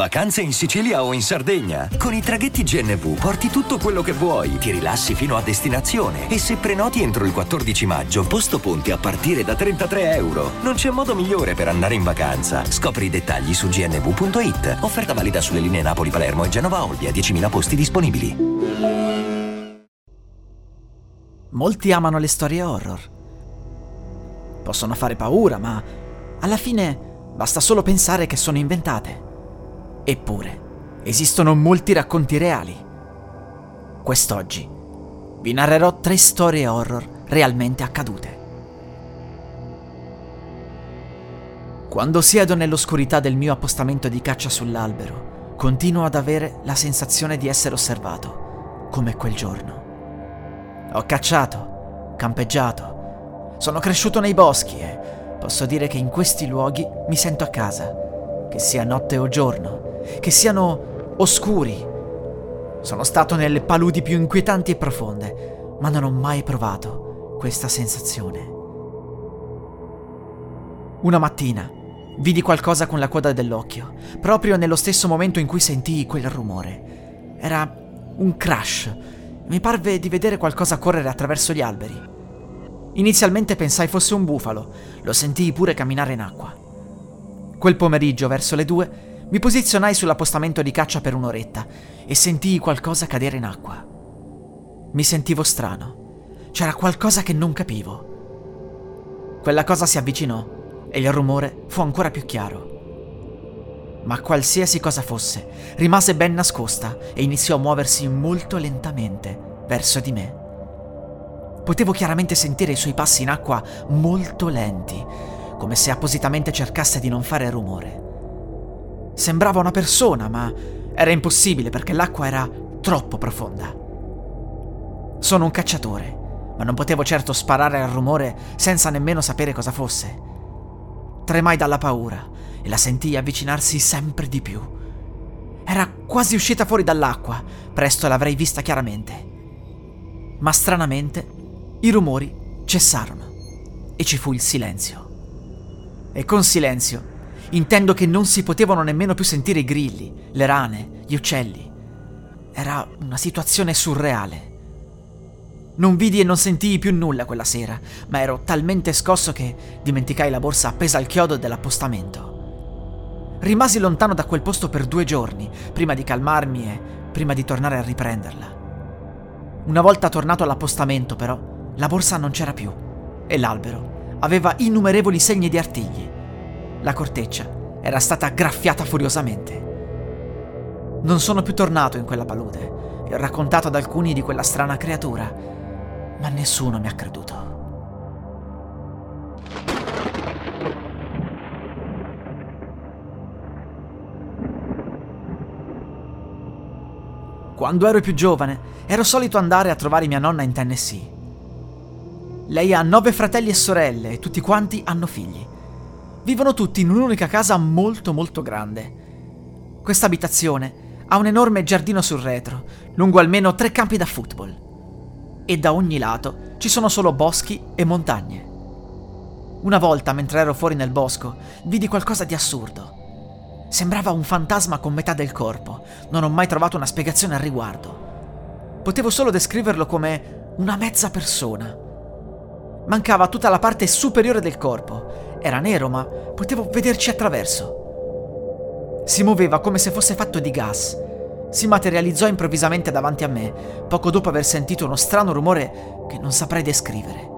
Vacanze in Sicilia o in Sardegna? Con i traghetti GNV porti tutto quello che vuoi, ti rilassi fino a destinazione e se prenoti entro il 14 maggio, posto ponti a partire da 33 euro. Non c'è modo migliore per andare in vacanza. Scopri i dettagli su gnv.it. Offerta valida sulle linee Napoli-Palermo e Genova-Olbia, 10.000 posti disponibili. Molti amano le storie horror. Possono fare paura, ma alla fine basta solo pensare che sono inventate. Eppure, esistono molti racconti reali. Quest'oggi vi narrerò tre storie horror realmente accadute. Quando siedo nell'oscurità del mio appostamento di caccia sull'albero, continuo ad avere la sensazione di essere osservato, come quel giorno. Ho cacciato, campeggiato, sono cresciuto nei boschi e posso dire che in questi luoghi mi sento a casa, che sia notte o giorno, che siano oscuri. Sono stato nelle paludi più inquietanti e profonde, ma non ho mai provato questa sensazione. Una mattina vidi qualcosa con la coda dell'occhio, proprio nello stesso momento in cui sentii quel rumore. Era un crash. Mi parve di vedere qualcosa correre attraverso gli alberi. Inizialmente pensai fosse un bufalo, lo sentii pure camminare in acqua. Quel pomeriggio, verso le due, mi posizionai sull'appostamento di caccia per un'oretta e sentii qualcosa cadere in acqua. Mi sentivo strano. C'era qualcosa che non capivo. Quella cosa si avvicinò e il rumore fu ancora più chiaro. Ma qualsiasi cosa fosse, rimase ben nascosta e iniziò a muoversi molto lentamente verso di me. Potevo chiaramente sentire i suoi passi in acqua molto lenti, come se appositamente cercasse di non fare rumore. Sembrava una persona, ma era impossibile perché l'acqua era troppo profonda. Sono un cacciatore, ma non potevo certo sparare al rumore senza nemmeno sapere cosa fosse. Tremai dalla paura e la sentii avvicinarsi sempre di più. Era quasi uscita fuori dall'acqua, presto l'avrei vista chiaramente. Ma stranamente i rumori cessarono e ci fu il silenzio. E con silenzio Intendo che non si potevano nemmeno più sentire i grilli, le rane, gli uccelli. Era una situazione surreale. Non vidi e non sentii più nulla quella sera, ma ero talmente scosso che dimenticai la borsa appesa al chiodo dell'appostamento. Rimasi lontano da quel posto per due giorni, prima di calmarmi e prima di tornare a riprenderla. Una volta tornato all'appostamento, però, la borsa non c'era più e l'albero aveva innumerevoli segni di artigli la corteccia era stata graffiata furiosamente. Non sono più tornato in quella palude e ho raccontato ad alcuni di quella strana creatura, ma nessuno mi ha creduto. Quando ero più giovane, ero solito andare a trovare mia nonna in Tennessee. Lei ha nove fratelli e sorelle e tutti quanti hanno figli. Vivono tutti in un'unica casa molto molto grande. Questa abitazione ha un enorme giardino sul retro, lungo almeno tre campi da football. E da ogni lato ci sono solo boschi e montagne. Una volta, mentre ero fuori nel bosco, vidi qualcosa di assurdo. Sembrava un fantasma con metà del corpo. Non ho mai trovato una spiegazione al riguardo. Potevo solo descriverlo come una mezza persona. Mancava tutta la parte superiore del corpo era nero, ma potevo vederci attraverso. Si muoveva come se fosse fatto di gas. Si materializzò improvvisamente davanti a me, poco dopo aver sentito uno strano rumore che non saprei descrivere.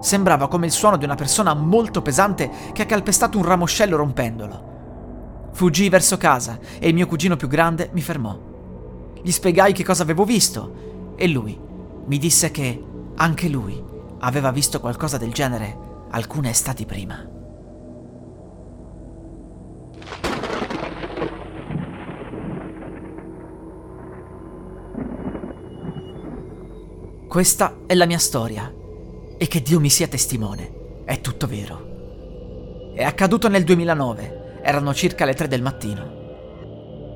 Sembrava come il suono di una persona molto pesante che ha calpestato un ramoscello rompendolo. Fuggii verso casa e il mio cugino più grande mi fermò. Gli spiegai che cosa avevo visto e lui mi disse che anche lui aveva visto qualcosa del genere alcune estati prima. Questa è la mia storia e che Dio mi sia testimone, è tutto vero. È accaduto nel 2009, erano circa le tre del mattino.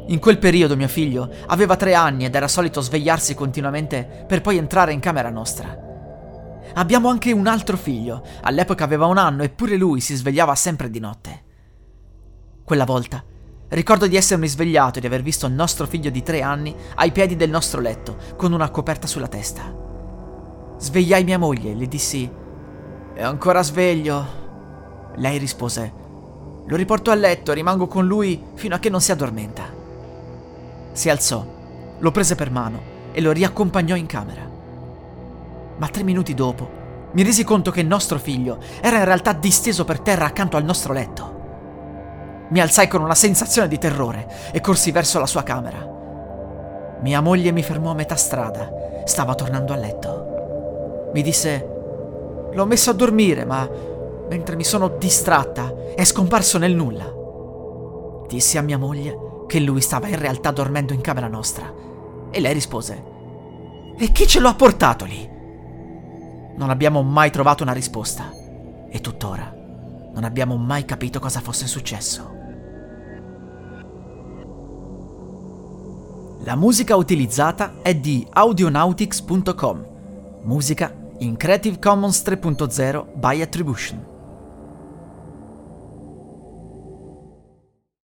In quel periodo mio figlio aveva tre anni ed era solito svegliarsi continuamente per poi entrare in camera nostra. Abbiamo anche un altro figlio. All'epoca aveva un anno eppure lui si svegliava sempre di notte. Quella volta Ricordo di essermi svegliato e di aver visto il nostro figlio di tre anni ai piedi del nostro letto, con una coperta sulla testa. Svegliai mia moglie e le dissi: È ancora sveglio. Lei rispose: Lo riporto a letto e rimango con lui fino a che non si addormenta. Si alzò, lo prese per mano e lo riaccompagnò in camera. Ma tre minuti dopo mi resi conto che il nostro figlio era in realtà disteso per terra accanto al nostro letto. Mi alzai con una sensazione di terrore e corsi verso la sua camera. Mia moglie mi fermò a metà strada. Stava tornando a letto. Mi disse: L'ho messo a dormire, ma mentre mi sono distratta è scomparso nel nulla. Dissi a mia moglie che lui stava in realtà dormendo in camera nostra. E lei rispose: E chi ce lo ha portato lì? Non abbiamo mai trovato una risposta. E tuttora non abbiamo mai capito cosa fosse successo. La musica utilizzata è di audionautics.com, musica in Creative Commons 3.0 by Attribution.